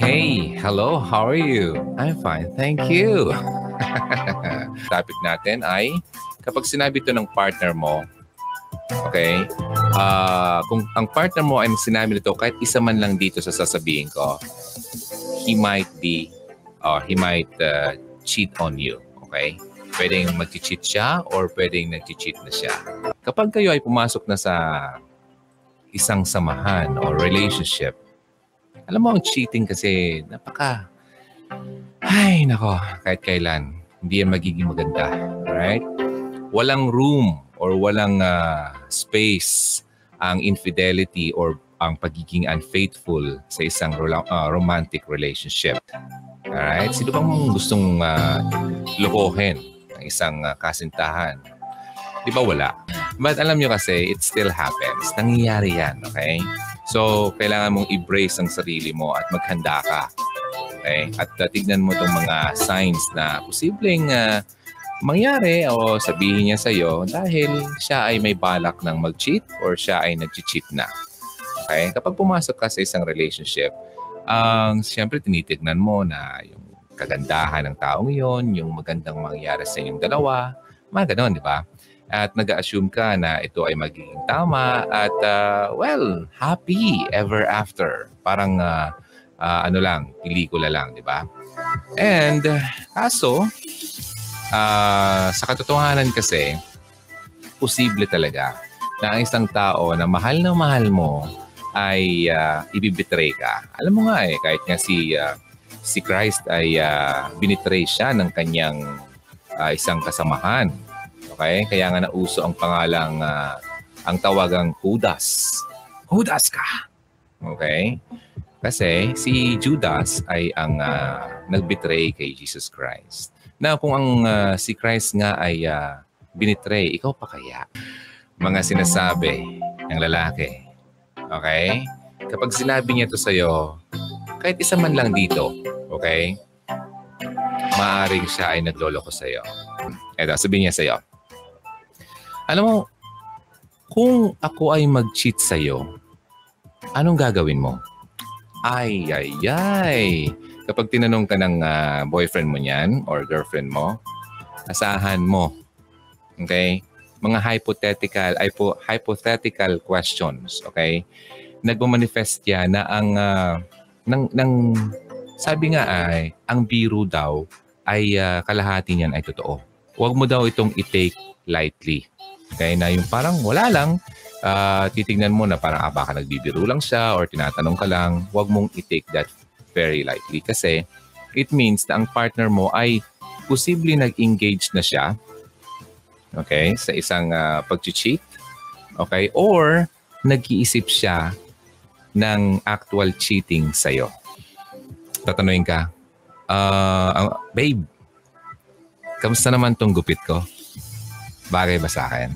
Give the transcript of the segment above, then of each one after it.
Hey, hello, how are you? I'm fine, thank you. Topic natin ay kapag sinabi to ng partner mo, okay, uh, kung ang partner mo ay sinabi nito kahit isa man lang dito sa sasabihin ko, he might be or he might uh, cheat on you, okay? Pwedeng mag-cheat siya or pwedeng nag-cheat na siya. Kapag kayo ay pumasok na sa isang samahan or relationship, alam mo, ang cheating kasi, napaka, ay, nako, kahit kailan, hindi yan magiging maganda. Right? Walang room or walang uh, space ang infidelity or ang pagiging unfaithful sa isang uh, romantic relationship. Alright? Sino bang gustong uh, lokohin ng isang uh, kasintahan? Di ba wala? But alam nyo kasi, it still happens. Nangyayari yan, okay? So, kailangan mong i-brace ang sarili mo at maghanda ka. Okay? At uh, tignan mo itong mga signs na posibleng uh, mangyari o sabihin niya sa iyo dahil siya ay may balak ng mag-cheat or siya ay nag-cheat na. Okay? Kapag pumasok ka sa isang relationship, ang um, siyempre tinitignan mo na yung kagandahan ng taong yon, yung magandang mangyari sa inyong dalawa, mga ganon, di ba? At nag-assume ka na ito ay magiging tama at uh, well, happy ever after. Parang uh, uh, ano lang, pelikula lang, di ba? And kaso, uh, sa katotohanan kasi, posible talaga na ang isang tao na mahal na mahal mo ay uh, ibibitray ka. Alam mo nga eh, kahit nga si, uh, si Christ ay uh, binitray siya ng kanyang uh, isang kasamahan Okay? Kaya nga nauso ang pangalang, uh, ang tawagang Judas. Judas ka! Okay? Kasi si Judas ay ang uh, nagbetray kay Jesus Christ. Na kung ang uh, si Christ nga ay uh, binitray, ikaw pa kaya? Mga sinasabi ng lalaki. Okay? Kapag sinabi niya to sa'yo, kahit isa man lang dito, okay? Maaring siya ay nagloloko sa'yo. Eto, sabihin niya sa'yo, alam mo, kung ako ay mag-cheat sa'yo, anong gagawin mo? Ay, ay, ay. Kapag tinanong ka ng uh, boyfriend mo niyan or girlfriend mo, asahan mo. Okay? Mga hypothetical, hypo, hypothetical questions. Okay? Nagmamanifest yan na ang, uh, ng, ng, sabi nga ay, ang biro daw ay uh, kalahati niyan ay totoo. Huwag mo daw itong i-take lightly. Okay, na yung parang wala lang, uh, titignan mo na parang ah, baka nagbibiro lang siya or tinatanong ka lang, huwag mong i-take that very lightly kasi it means na ang partner mo ay posibleng nag-engage na siya okay, sa isang uh, pag-cheat okay, or nag-iisip siya ng actual cheating sa'yo. Tatanungin ka, uh, babe, kamusta naman tong gupit ko? Bagay ba sa akin?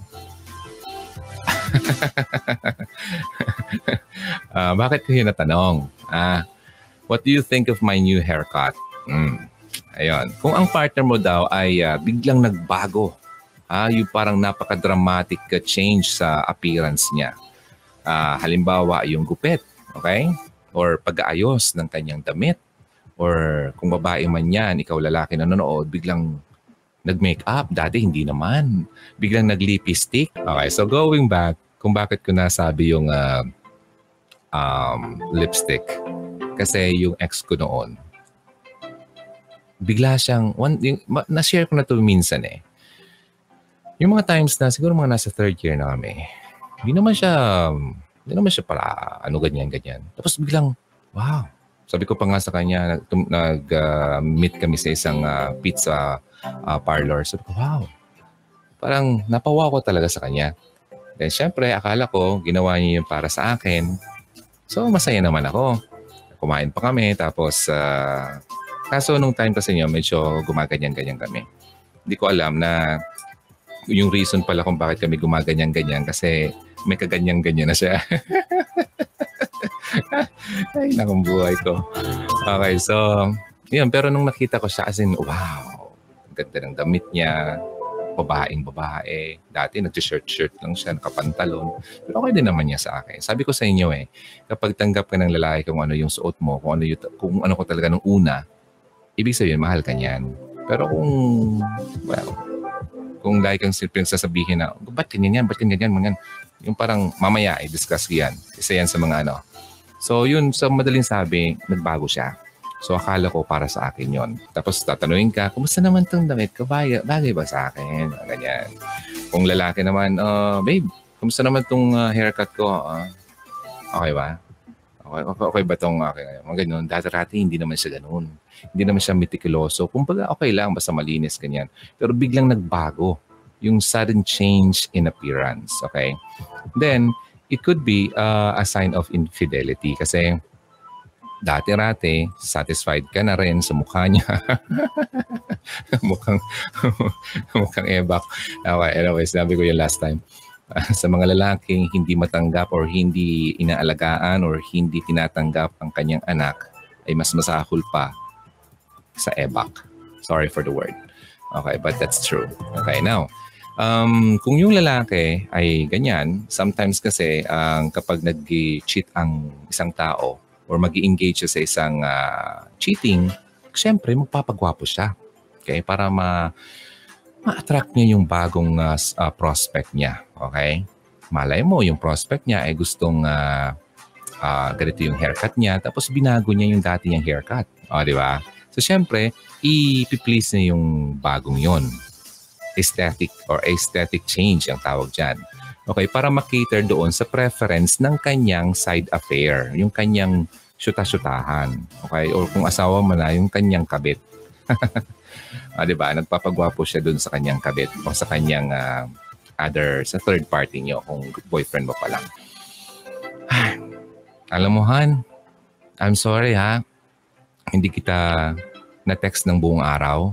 uh, bakit ko yun natanong? Ah, what do you think of my new haircut? Mm. Ayun. Kung ang partner mo daw ay uh, biglang nagbago, ah, yung parang napaka-dramatic change sa appearance niya. Uh, halimbawa, yung gupit, okay? Or pag-aayos ng kanyang damit. Or kung babae man yan, ikaw lalaki na nanonood, biglang nag-make up. Dati hindi naman. Biglang nag-lipstick. Okay, so going back, kung bakit ko nasabi yung uh, um, lipstick. Kasi yung ex ko noon, bigla siyang, one, yung, na-share ko na to minsan eh. Yung mga times na siguro mga nasa third year na kami, hindi naman siya, hindi naman siya para ano ganyan, ganyan. Tapos biglang, wow. Sabi ko pa nga sa kanya, nag-meet uh, kami sa isang uh, pizza uh, parlor. So, wow. Parang napawa ko talaga sa kanya. Then, syempre, akala ko, ginawa niya yun para sa akin. So, masaya naman ako. Kumain pa kami. Tapos, uh, kaso nung time kasi niyo, medyo gumaganyan-ganyan kami. Hindi ko alam na yung reason pala kung bakit kami gumaganyan-ganyan kasi may kaganyan-ganyan na siya. Ay, nakong buhay ko. Okay, so, yun. Pero nung nakita ko siya, as in, wow, ganda ng damit niya. babaeng babae. Dati nag-shirt-shirt lang siya, nakapantalon. Pero okay din naman niya sa akin. Sabi ko sa inyo eh, kapag tanggap ka ng lalaki kung ano yung suot mo, kung ano, yung, kung ano ko talaga nung una, ibig sabihin, mahal ka niyan. Pero kung, well, kung lagi kang sasabihin na, ba't ganyan yan, ba't ganyan yan, yung parang mamaya, i-discuss yan. Isa yan sa mga ano. So yun, sa madaling sabi, nagbago siya. So akala ko para sa akin yon. Tapos tatanungin ka, kumusta naman tong damit ko? Bagay, bagay ba sa akin? Ganyan. Kung lalaki naman, uh, babe, kumusta naman tong uh, haircut ko? Uh, okay ba? Okay, okay, okay ba tong okay? Mga ganun. Dati-rati hindi naman siya ganun. Hindi naman siya meticuloso. Kumbaga okay lang, basta malinis, ganyan. Pero biglang nagbago yung sudden change in appearance. Okay? Then, it could be uh, a sign of infidelity kasi dati-rati, satisfied ka na rin sa mukha niya. mukhang, mukhang ebak. Okay, anyway, sinabi ko yung last time. sa mga lalaking hindi matanggap or hindi inaalagaan or hindi tinatanggap ang kanyang anak, ay mas masahol pa sa ebak. Sorry for the word. Okay, but that's true. Okay, now, um, kung yung lalaki ay ganyan, sometimes kasi um, kapag nag-cheat ang isang tao, or mag engage siya sa isang uh, cheating, syempre magpapagwapo siya. Okay? Para ma ma-attract niya yung bagong uh, uh, prospect niya. Okay? Malay mo, yung prospect niya ay gustong uh, uh, ganito yung haircut niya, tapos binago niya yung dati niyang haircut. O, di ba? So, syempre, i-please niya yung bagong yon Aesthetic or aesthetic change ang tawag dyan. Okay, para makater doon sa preference ng kanyang side affair, yung kanyang syuta-syutahan. Okay, or kung asawa mo na, yung kanyang kabit. ah, 'di ba? Nagpapagwapo siya doon sa kanyang kabit o sa kanyang uh, other sa third party niyo kung boyfriend mo pa lang. Alam mo, Han, I'm sorry ha. Hindi kita na-text ng buong araw.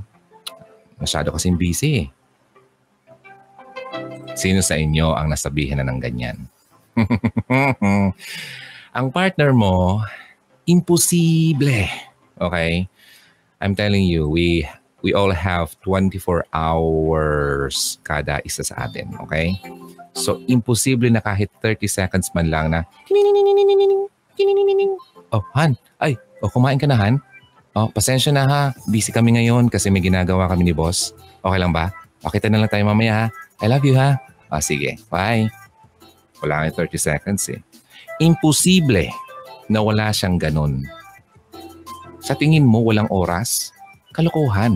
Masyado kasing busy eh. Sino sa inyo ang nasabihin na ng ganyan? ang partner mo, imposible. Okay? I'm telling you, we we all have 24 hours kada isa sa atin. Okay? So, imposible na kahit 30 seconds man lang na Oh, Han. Ay, oh, kumain ka na, Han? Oh, pasensya na ha. Busy kami ngayon kasi may ginagawa kami ni boss. Okay lang ba? Pakita na lang tayo mamaya ha. I love you ha. Ah, sige. Bye. Wala nga 30 seconds eh. Imposible na wala siyang ganun. Sa tingin mo walang oras? Kalokohan.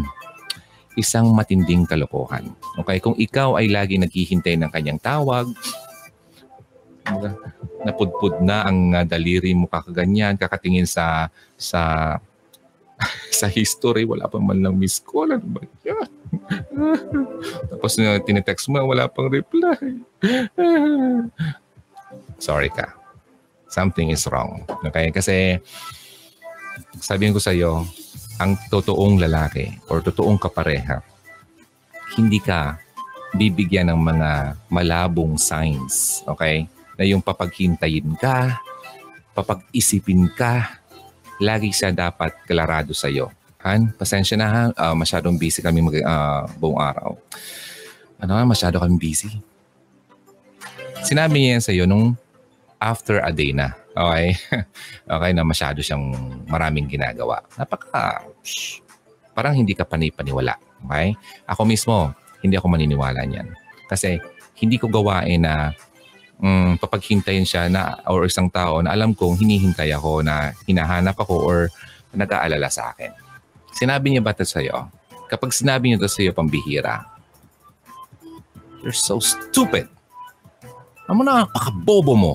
Isang matinding kalokohan. Okay, kung ikaw ay lagi naghihintay ng kanyang tawag, napudpud na ang daliri mo kakaganyan, kakatingin sa sa sa history, wala pa man lang miss call. Ano ba yan? Tapos na tinetext mo, wala pang reply. Sorry ka. Something is wrong. Okay? Kasi sabihin ko sa iyo, ang totoong lalaki or totoong kapareha, hindi ka bibigyan ng mga malabong signs. Okay? Na yung papaghintayin ka, papag-isipin ka, lagi siya dapat klarado sa iyo. Han, pasensya na ha. Uh, masyadong busy kami mag, uh, buong araw. Ano nga, masyado kami busy. Sinabi niya yan sa iyo nung after a day na. Okay? okay na masyado siyang maraming ginagawa. Napaka, shh, parang hindi ka panipaniwala. Okay? Ako mismo, hindi ako maniniwala niyan. Kasi hindi ko gawain na um, papaghintayin siya na or isang tao na alam kong hinihintay ako na hinahanap ako or nag-aalala sa akin. Sinabi niya ba ito sa'yo? Kapag sinabi niya ito sa'yo, pambihira, you're so stupid. Ano na, pakabobo mo.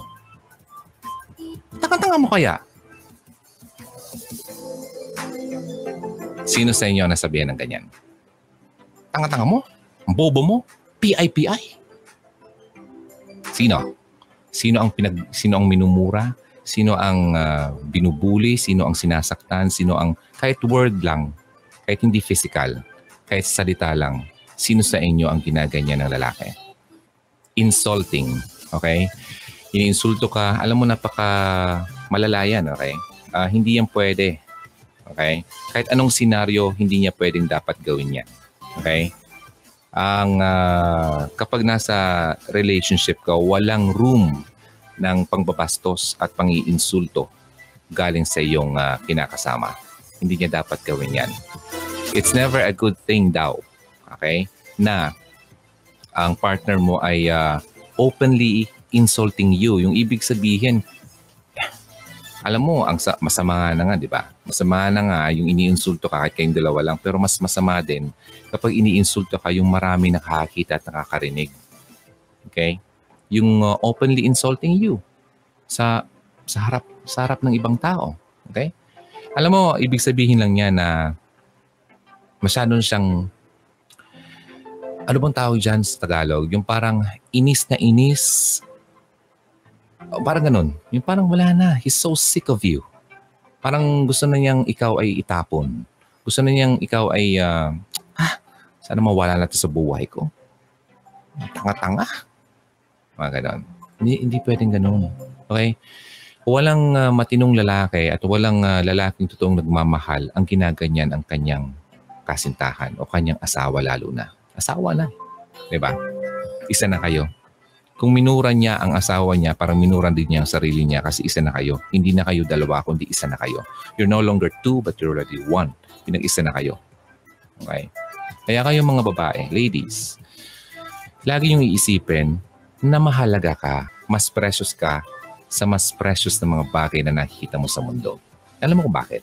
Tanga-tanga mo kaya. Sino sa inyo nasabihan ng ganyan? Tanga-tanga mo? Ang bobo mo? PIPI? Sino? Sino ang pinag sino ang minumura? Sino ang uh, binubuli? Sino ang sinasaktan? Sino ang kahit word lang, kahit hindi physical, kahit salita lang, sino sa inyo ang ginaganyan ng lalaki? Insulting, okay? Iniinsulto ka, alam mo napaka malalayan, okay? Uh, hindi yan pwede. Okay? Kahit anong senaryo, hindi niya pwedeng dapat gawin yan. Okay? ang uh, kapag nasa relationship ka, walang room ng pangbabastos at pangiinsulto galing sa iyong uh, kinakasama. Hindi niya dapat gawin yan. It's never a good thing daw, okay, na ang partner mo ay uh, openly insulting you. Yung ibig sabihin, alam mo, ang sa, masama na nga, di ba? Masama na nga yung iniinsulto ka kahit kayong dalawa lang. Pero mas masama din kapag iniinsulto ka yung marami nakakakita at nakakarinig. Okay? Yung uh, openly insulting you sa sa harap sa harap ng ibang tao. Okay? Alam mo, ibig sabihin lang niya na masyadong siyang ano bang tawag dyan sa Tagalog? Yung parang inis na inis parang ganun. Yung parang wala na. He's so sick of you. Parang gusto na niyang ikaw ay itapon. Gusto na niyang ikaw ay, uh, ah, sana mawala na sa buhay ko. Tanga-tanga. Mga ganon. Hindi, hindi pwedeng ganun. Okay? Walang uh, matinong lalaki at walang uh, lalaking totoong nagmamahal ang ginaganyan ang kanyang kasintahan o kanyang asawa lalo na. Asawa na. Ba? Isa na kayo. Kung minura niya ang asawa niya, parang minuran din niya ang sarili niya kasi isa na kayo. Hindi na kayo dalawa, kundi isa na kayo. You're no longer two, but you're already one. Pinag-isa na kayo. Okay? Kaya kayo mga babae, ladies, lagi yung iisipin na mahalaga ka, mas precious ka sa mas precious na mga bagay na nakikita mo sa mundo. Alam mo kung bakit?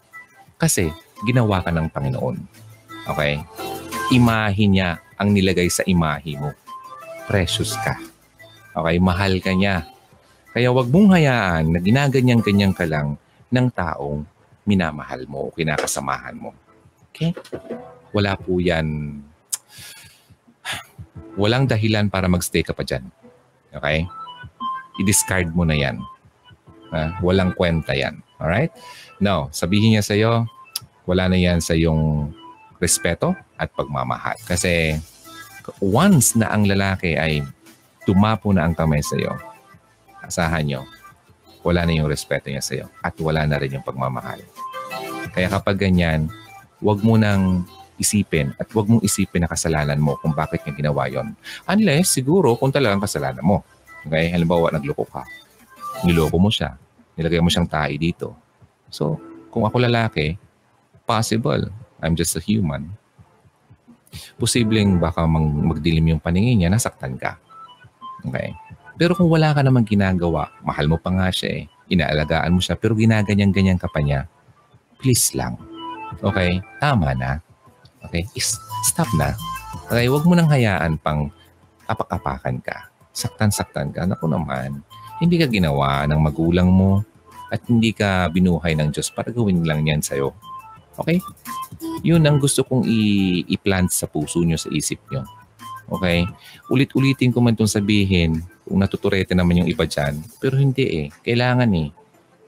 Kasi ginawa ka ng Panginoon. Okay? Imahe niya ang nilagay sa imahe mo. Precious ka. Okay, mahal ka niya. Kaya wag mong hayaan na ginaganyan-ganyan ka lang ng taong minamahal mo o kinakasamahan mo. Okay? Wala po yan. Walang dahilan para magstay ka pa dyan. Okay? I-discard mo na yan. Ha? Walang kwenta yan. Alright? Now, sabihin niya sa'yo, wala na yan sa iyong respeto at pagmamahal. Kasi once na ang lalaki ay tumapo na ang kamay sa iyo, asahan nyo, wala na yung respeto niya sa iyo at wala na rin yung pagmamahal. Kaya kapag ganyan, huwag mo nang isipin at huwag mong isipin na kasalanan mo kung bakit niya ginawa yon. Unless, siguro, kung talagang kasalanan mo. Okay? Halimbawa, nagloko ka. Niloko mo siya. Nilagay mo siyang tahi dito. So, kung ako lalaki, possible. I'm just a human. Posibleng baka mag- magdilim yung paningin niya, nasaktan ka. Okay? Pero kung wala ka namang ginagawa, mahal mo pa nga siya eh, inaalagaan mo siya, pero ginaganyan-ganyan ka pa niya, please lang. Okay? Tama na. Okay? Is, stop na. Okay? Huwag mo nang hayaan pang apak-apakan ka. Saktan-saktan ka. Naku naman, hindi ka ginawa ng magulang mo at hindi ka binuhay ng Diyos para gawin lang yan sa'yo. Okay? Yun ang gusto kong i- i-plant sa puso nyo, sa isip nyo. Okay? Ulit-ulitin ko man itong sabihin kung natuturete naman yung iba dyan. Pero hindi eh. Kailangan eh.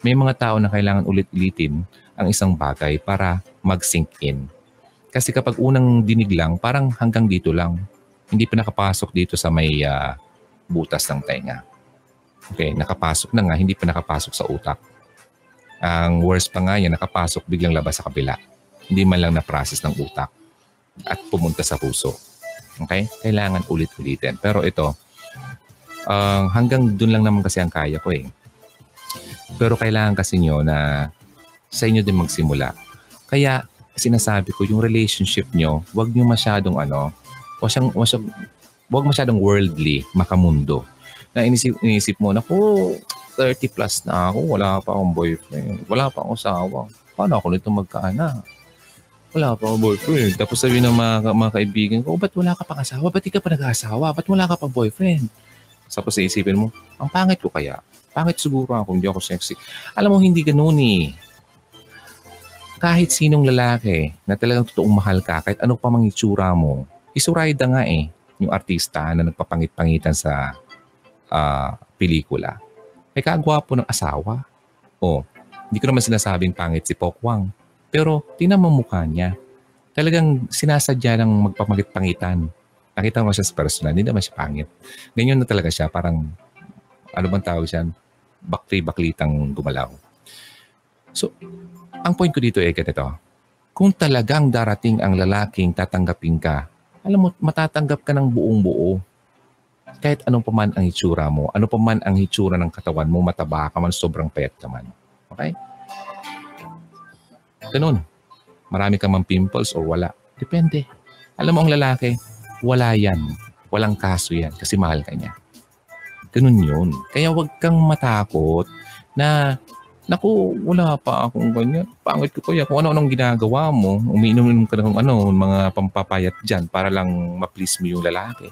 May mga tao na kailangan ulit-ulitin ang isang bagay para mag-sink in. Kasi kapag unang dinig lang, parang hanggang dito lang. Hindi pa nakapasok dito sa may uh, butas ng tenga. Okay, nakapasok na nga, hindi pa nakapasok sa utak. Ang worst pa nga yan, nakapasok biglang labas sa kabila. Hindi man lang na-process ng utak at pumunta sa puso. Okay? Kailangan ulit-ulitin. Pero ito, uh, hanggang dun lang naman kasi ang kaya ko eh. Pero kailangan kasi nyo na sa inyo din magsimula. Kaya sinasabi ko, yung relationship nyo, wag nyo masyadong ano, wag, siyang, wag, masyadong worldly, makamundo. Na inisip, inisip mo, naku, 30 plus na ako, wala pa akong boyfriend, wala pa akong asawa. Paano ako nito magkaanak? wala pa akong boyfriend. Tapos sabi ng mga, mga kaibigan ko, oh, ba't wala ka pang asawa? Ba't di ka pa nag-asawa? Ba't wala ka pang boyfriend? Tapos isipin mo, ang pangit ko kaya? Pangit siguro ako, hindi ako sexy. Alam mo, hindi ganun eh. Kahit sinong lalaki na talagang totoong mahal ka, kahit ano pa mang itsura mo, isurayda nga eh, yung artista na nagpapangit-pangitan sa uh, pelikula. Ay kagwapo ng asawa. O, oh, hindi ko naman sinasabing pangit si Pokwang. Pero tingnan mo mukha niya. Talagang sinasadya ng magpamagit-pangitan. Nakita mo siya sa personal, hindi naman siya pangit. Ganyan na talaga siya, parang, ano bang tawag siya? Bakli-baklitang gumalaw. So, ang point ko dito ay ganito. Kung talagang darating ang lalaking tatanggapin ka, alam mo, matatanggap ka ng buong buo. Kahit anong paman ang itsura mo, ano paman ang itsura ng katawan mo, mataba ka man, sobrang payat ka man. Okay? Ganun. Marami ka man pimples or wala. Depende. Alam mo ang lalaki, wala yan. Walang kaso yan kasi mahal ka niya. Ganun yun. Kaya wag kang matakot na Naku, wala pa akong ganyan. Pangit ko kuya. Kung ano-anong ginagawa mo, umiinom ka ng ano, mga pampapayat dyan para lang ma-please mo yung lalaki.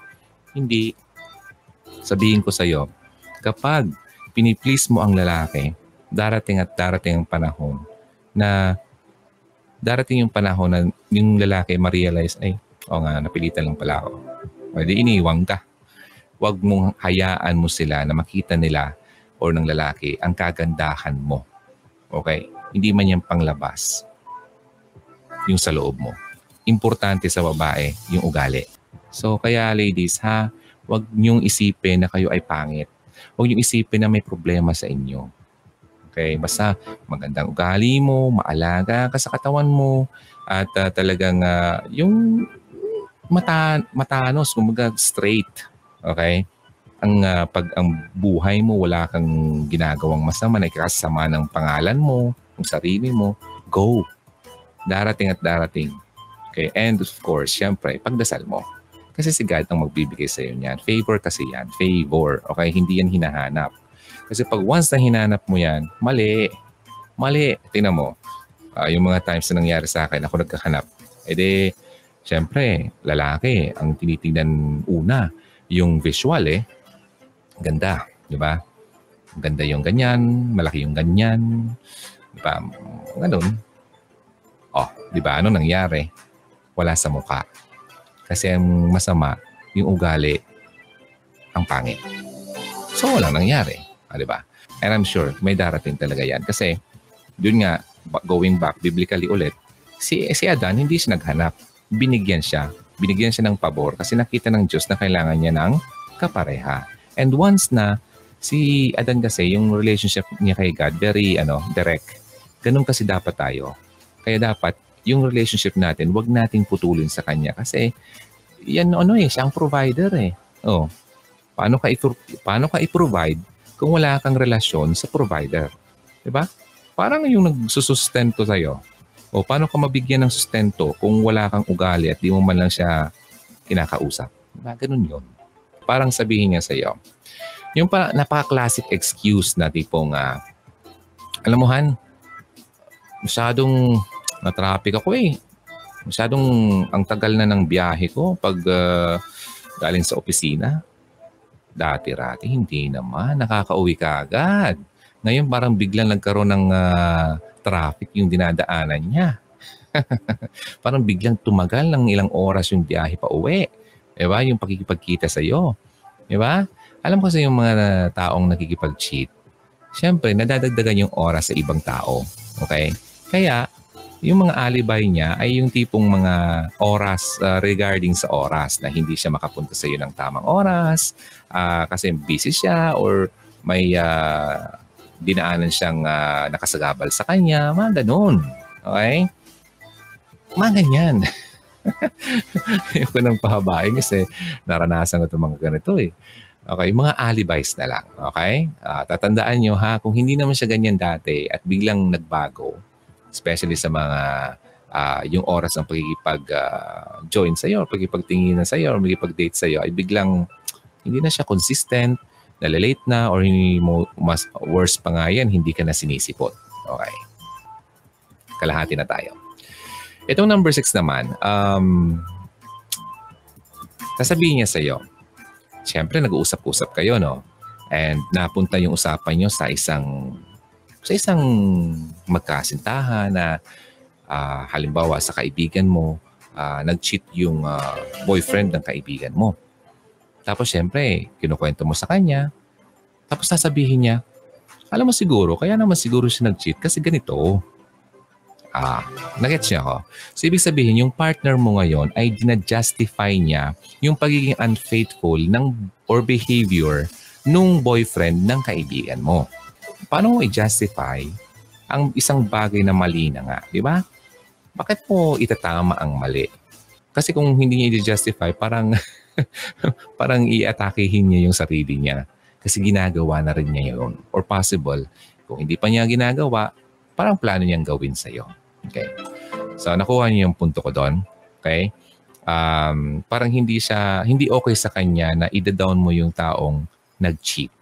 Hindi. Sabihin ko sa'yo, kapag piniplease mo ang lalaki, darating at darating ang panahon na darating yung panahon na yung lalaki ma-realize, ay, o nga, napilitan lang pala ako. Pwede iniwang ka. Huwag mong hayaan mo sila na makita nila or ng lalaki ang kagandahan mo. Okay? Hindi man yan panglabas. Yung sa loob mo. Importante sa babae, yung ugali. So kaya ladies ha, wag niyong isipin na kayo ay pangit. Huwag niyong isipin na may problema sa inyo. Okay? Basta magandang ugali mo, maalaga ka sa katawan mo, at uh, talagang uh, yung mata, matanos, kumbaga straight. Okay? Ang uh, pag ang buhay mo wala kang ginagawang masama, nakikasama ng pangalan mo, ng sarili mo, go. Darating at darating. Okay, and of course, syempre, pagdasal mo. Kasi si God ang magbibigay sa iyo niyan. Favor kasi yan. Favor. Okay, hindi yan hinahanap. Kasi pag once na hinanap mo yan, mali. Mali. Tingnan mo. Uh, yung mga times na nangyari sa akin, ako nagkahanap. E syempre, lalaki, ang tinitingnan una, yung visual eh Ganda, di ba? Ganda yung ganyan, malaki yung ganyan. Di ba? Ganun. Oh, di ba? Ano nangyari? Wala sa mukha. Kasi ang masama, yung ugali, ang pangit. So, walang nangyari. Ah, di ba? And I'm sure may darating talaga yan. Kasi, yun nga, going back biblically ulit, si, si Adan hindi siya naghanap. Binigyan siya. Binigyan siya ng pabor kasi nakita ng Diyos na kailangan niya ng kapareha. And once na si Adan kasi, yung relationship niya kay God, very ano, direct. Ganun kasi dapat tayo. Kaya dapat, yung relationship natin, wag nating putulin sa kanya kasi yan ano eh, siyang provider eh. Oh. Paano ka i paano ka i-provide kung wala kang relasyon sa provider? 'Di ba? Parang yung nagsusustento sa iyo. O paano ka mabigyan ng sustento kung wala kang ugali at di mo man lang siya kinakausap? Diba? Ganun 'yon parang sabihin niya sa iyo, yung pa, napaka-classic excuse na tipong, uh, alam mo Han, masyadong na-traffic ako eh. Masyadong ang tagal na ng biyahe ko pag uh, galing sa opisina. Dati-rati, hindi naman. Nakakauwi ka agad. Ngayon parang biglang nagkaroon ng uh, traffic yung dinadaanan niya. parang biglang tumagal ng ilang oras yung biyahe pa uwi. Diba? Yung pakikipagkita sa iyo. Diba? Alam ko sa yung mga taong nakikipag-cheat, syempre, nadadagdagan yung oras sa ibang tao. Okay? Kaya, yung mga alibay niya ay yung tipong mga oras uh, regarding sa oras na hindi siya makapunta sa iyo ng tamang oras uh, kasi busy siya or may uh, dinaanan siyang uh, nakasagabal sa kanya. Mga ganun. Okay? Mga ganyan. Ayoko nang pahabain kasi naranasan ko itong mga ganito eh. Okay, mga alibis na lang. Okay? Uh, tatandaan nyo ha, kung hindi naman siya ganyan dati at biglang nagbago, especially sa mga uh, yung oras ng pagkikipag-join uh, sa iyo, pagkikipagtingin sa iyo, or magkipag-date sa iyo, ay biglang hindi na siya consistent, nalalate na, or hindi mo, mas worse pa nga yan, hindi ka na sinisipot. Okay. Kalahati na tayo. Itong number six naman, um, sasabihin niya sa iyo, siyempre nag-uusap-usap kayo, no? And napunta yung usapan niyo sa isang sa isang magkasintahan na uh, halimbawa sa kaibigan mo, uh, nag-cheat yung uh, boyfriend ng kaibigan mo. Tapos siyempre, kinukwento mo sa kanya. Tapos sasabihin niya, alam mo siguro, kaya naman siguro siya nag-cheat kasi ganito. Ah, nagets niya ako. So, ibig sabihin, yung partner mo ngayon ay dinajustify niya yung pagiging unfaithful ng or behavior nung boyfriend ng kaibigan mo. Paano mo i-justify ang isang bagay na mali na nga, di ba? Bakit mo itatama ang mali? Kasi kung hindi niya i-justify, parang parang i-atakehin niya yung sarili niya. Kasi ginagawa na rin niya yun. Or possible, kung hindi pa niya ginagawa, parang plano niyang gawin sa'yo. Okay? So, nakuha niyo yung punto ko doon. Okay? Um, parang hindi siya, hindi okay sa kanya na ida-down mo yung taong nag-cheat.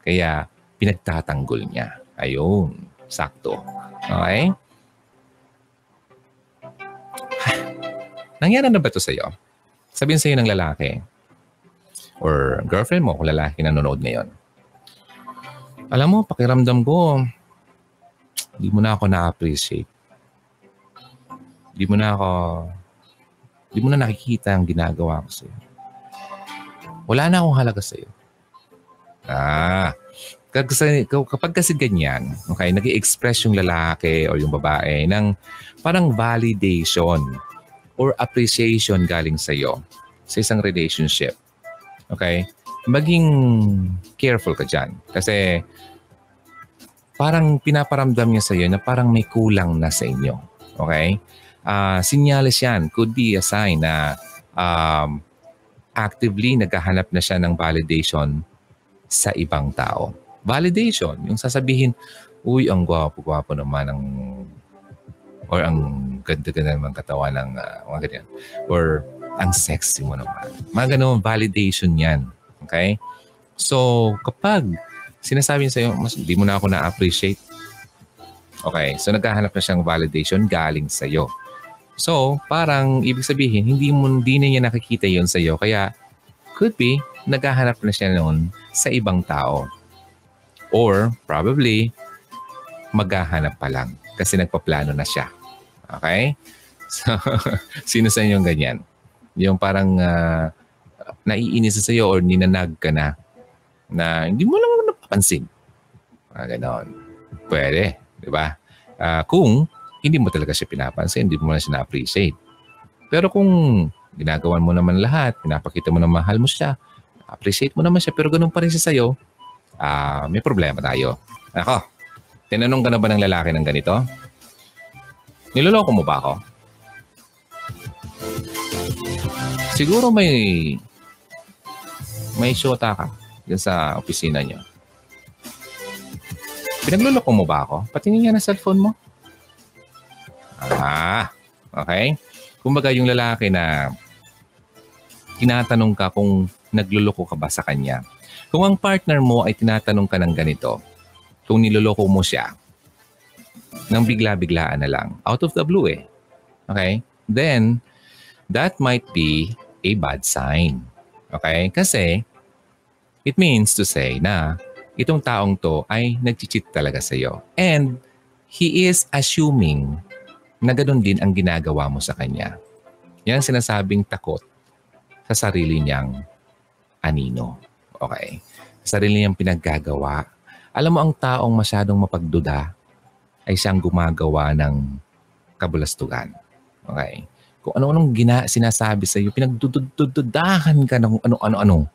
Kaya, pinagtatanggol niya. Ayun. Sakto. Okay? Nangyari na ba ito sa'yo? Sabihin sa'yo ng lalaki or girlfriend mo kung lalaki nanonood ngayon. Alam mo, pakiramdam ko, hindi mo na ako na-appreciate. Hindi mo na ako, hindi mo na nakikita ang ginagawa ko sa'yo. Wala na akong halaga sa'yo. Ah, kasi, kapag kasi ganyan, okay, nag express yung lalaki o yung babae ng parang validation or appreciation galing sa iyo sa isang relationship. Okay? Maging careful ka dyan. Kasi parang pinaparamdam niya sa iyo na parang may kulang na sa inyo. Okay? Uh, sinyales yan. Could be a sign na um, actively naghahanap na siya ng validation sa ibang tao. Validation. Yung sasabihin, uy, ang gwapo-gwapo naman ng or ang ganda-ganda naman katawan ng uh, mga ganyan. Or ang sexy mo naman. Mga ganun, validation yan. Okay? So, kapag sinasabi sa'yo, mas hindi mo na ako na-appreciate. Okay, so naghahanap na siyang validation galing sa'yo. So, parang ibig sabihin, hindi mo hindi na niya nakikita yon sa iyo. Kaya, could be, naghahanap na siya noon sa ibang tao. Or, probably, maghahanap pa lang kasi nagpaplano na siya. Okay? So, sino sa inyo ganyan? Yung parang uh, naiinis sa iyo or ninanag ka na na hindi mo lang napapansin. Mga ganon. Pwede. Di ba? Uh, kung hindi mo talaga siya pinapansin, hindi mo na siya na-appreciate. Pero kung ginagawan mo naman lahat, pinapakita mo na mahal mo siya, appreciate mo naman siya, pero ganun pa rin siya sa'yo, uh, may problema tayo. Ako, tinanong ka na ba ng lalaki ng ganito? Niloloko mo ba ako? Siguro may may shota ka dyan sa opisina niyo. Pinagluloko mo ba ako? Patingin nga ng cellphone mo. Ah, okay. Kumbaga yung lalaki na tinatanong ka kung nagluloko ka ba sa kanya. Kung ang partner mo ay tinatanong ka ng ganito, kung niloloko mo siya, nang bigla-biglaan na lang. Out of the blue eh. Okay? Then, that might be a bad sign. Okay? Kasi, it means to say na itong taong to ay nag-cheat talaga sa iyo. And, he is assuming na ganun din ang ginagawa mo sa kanya. Yan sinasabing takot sa sarili niyang anino. Okay? Sa sarili niyang pinaggagawa. Alam mo ang taong masyadong mapagduda, ay siyang gumagawa ng kabulastugan. Okay? Kung ano-anong gina, sinasabi sa iyo, pinagdududahan ka ng ano-ano-ano.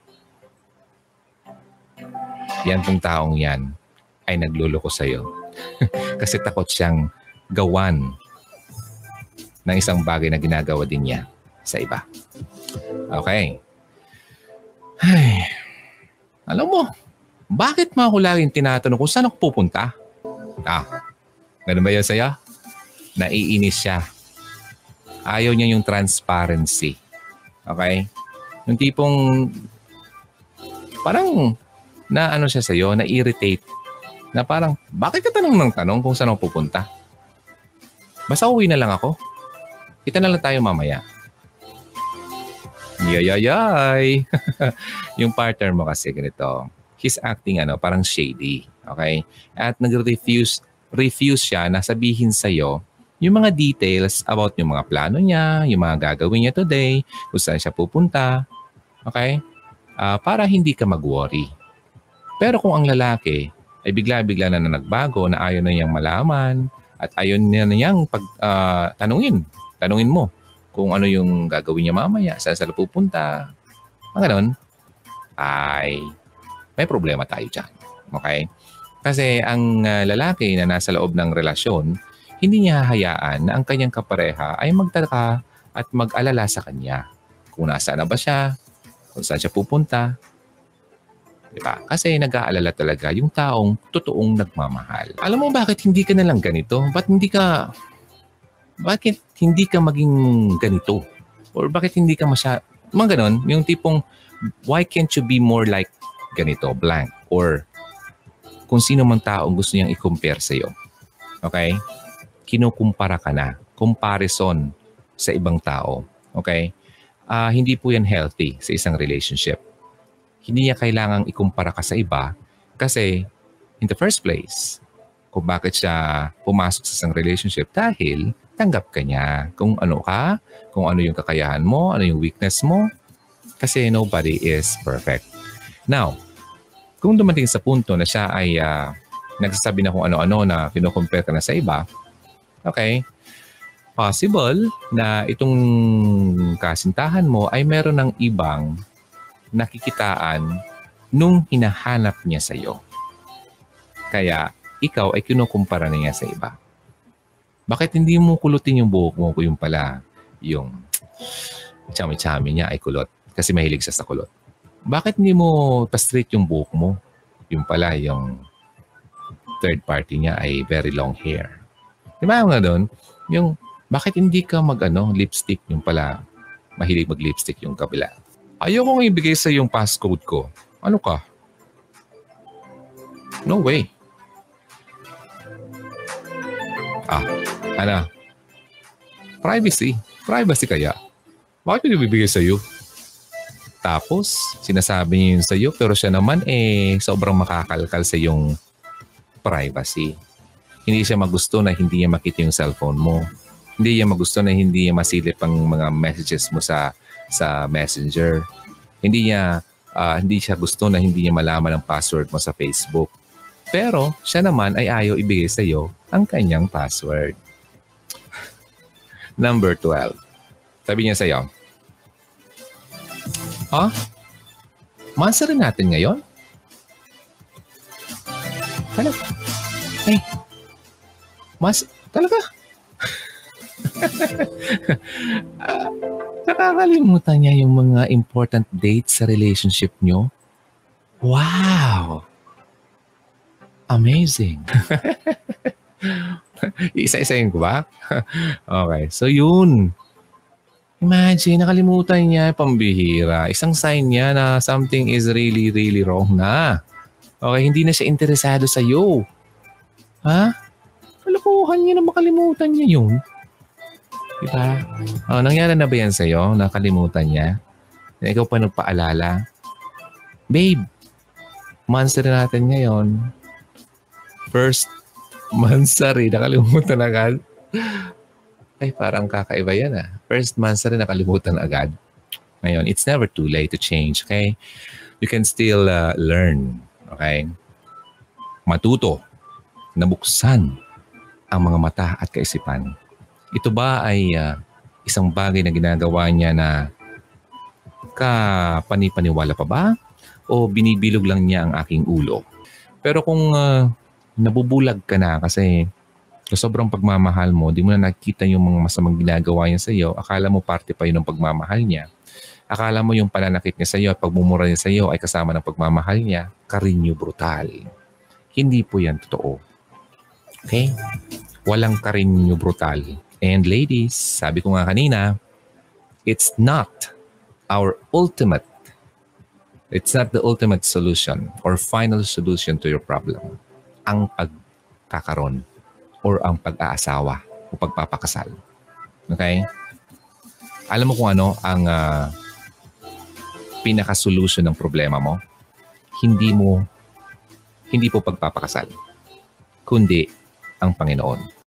Yan pong taong yan ay nagluloko sa iyo. Kasi takot siyang gawan ng isang bagay na ginagawa din niya sa iba. Okay. Ay, alam mo, bakit mo ako laging tinatanong kung saan ako pupunta? Ah, Ganun ba yun sa'yo? Naiinis siya. Ayaw niya yung transparency. Okay? Yung tipong parang na ano siya sa'yo, na-irritate. Na parang, bakit ka tanong ng tanong kung saan ako pupunta? Basta uwi na lang ako. Kita na lang tayo mamaya. Yayayay! yung partner mo kasi ganito. He's acting ano, parang shady. Okay? At nag-refuse refuse siya na sabihin sa iyo yung mga details about yung mga plano niya, yung mga gagawin niya today, kung saan siya pupunta. Okay? Uh, para hindi ka mag-worry. Pero kung ang lalaki ay bigla-bigla na, na nagbago, na ayaw na niyang malaman, at ayaw na niyang pag, uh, tanungin, tanungin mo kung ano yung gagawin niya mamaya, saan sila pupunta, mga ganun, ay may problema tayo dyan. Okay? Kasi ang uh, lalaki na nasa loob ng relasyon, hindi niya hahayaan na ang kanyang kapareha ay magtaka at mag-alala sa kanya. Kung nasaan na ba siya, kung saan siya pupunta. Di ba? Kasi nag-aalala talaga yung taong totoong nagmamahal. Alam mo bakit hindi ka na lang ganito? Ba't hindi ka... Bakit hindi ka maging ganito? Or bakit hindi ka masya... Mga ganon, yung tipong, why can't you be more like ganito, blank? Or kung sino man taong gusto niyang i-compare sa iyo. Okay? Kinukumpara ka na. Comparison sa ibang tao. Okay? Uh, hindi po yan healthy sa isang relationship. Hindi niya kailangang ikumpara ka sa iba kasi in the first place, kung bakit siya pumasok sa isang relationship dahil tanggap ka niya kung ano ka, kung ano yung kakayahan mo, ano yung weakness mo. Kasi nobody is perfect. Now, kung dumating sa punto na siya ay uh, nagsasabi na kung ano-ano na kinocompare ka na sa iba, okay, possible na itong kasintahan mo ay meron ng ibang nakikitaan nung hinahanap niya sa iyo. Kaya ikaw ay kinukumpara niya sa iba. Bakit hindi mo kulutin yung buhok mo kung yung pala yung chami-chami niya ay kulot kasi mahilig siya sa kulot? Bakit hindi mo pa-straight yung buhok mo? Yung pala yung third party niya ay very long hair. Di ba nga doon? Yung bakit hindi ka mag ano, lipstick yung pala mahilig mag-lipstick yung kabila? Ayoko nga ibigay sa yung passcode ko. Ano ka? No way. Ah, ano? Privacy. Privacy kaya. Bakit hindi bibigay sa iyo? Tapos, sinasabi niya yun sa iyo, pero siya naman eh, sobrang makakalkal sa yung privacy. Hindi siya magusto na hindi niya makita yung cellphone mo. Hindi niya magusto na hindi niya masilip ang mga messages mo sa sa messenger. Hindi niya uh, hindi siya gusto na hindi niya malaman ang password mo sa Facebook. Pero siya naman ay ayaw ibigay sa iyo ang kanyang password. Number 12. Sabi niya sa iyo, Ha? Mansa rin natin ngayon? Talaga? Ay, mas, talaga? uh, nakakalimutan niya yung mga important dates sa relationship niyo? Wow! Amazing. Isa-isayin ko ba? okay. So yun. Imagine, nakalimutan niya, pambihira. Isang sign niya na something is really, really wrong na. Okay, hindi na siya interesado sa iyo. Ha? Kalokohan niya na makalimutan niya yun. Diba? Oh, nangyari na ba yan sa'yo? Nakalimutan niya? Na ikaw pa nagpaalala? Babe, monster natin ngayon. First mansari, nakalimutan agad. Ay, parang kakaiba yan ah. First rin nakalimutan agad. Ngayon, it's never too late to change, okay? You can still uh, learn, okay? Matuto, nabuksan ang mga mata at kaisipan. Ito ba ay uh, isang bagay na ginagawa niya na kapanipaniwala pa ba? O binibilog lang niya ang aking ulo? Pero kung uh, nabubulag ka na kasi sa sobrang pagmamahal mo, di mo na nakikita yung mga masamang ginagawa niya sa iyo, akala mo parte pa yun ng pagmamahal niya. Akala mo yung pananakit niya sa iyo at pagmumura niya sa iyo ay kasama ng pagmamahal niya, karinyo brutal. Hindi po yan totoo. Okay? Walang karinyo brutal. And ladies, sabi ko nga kanina, it's not our ultimate It's not the ultimate solution or final solution to your problem. Ang pagkakaroon or ang pag-aasawa o pagpapakasal. Okay? Alam mo kung ano ang uh, pinaka-solution ng problema mo? Hindi mo, hindi po pagpapakasal, kundi ang Panginoon.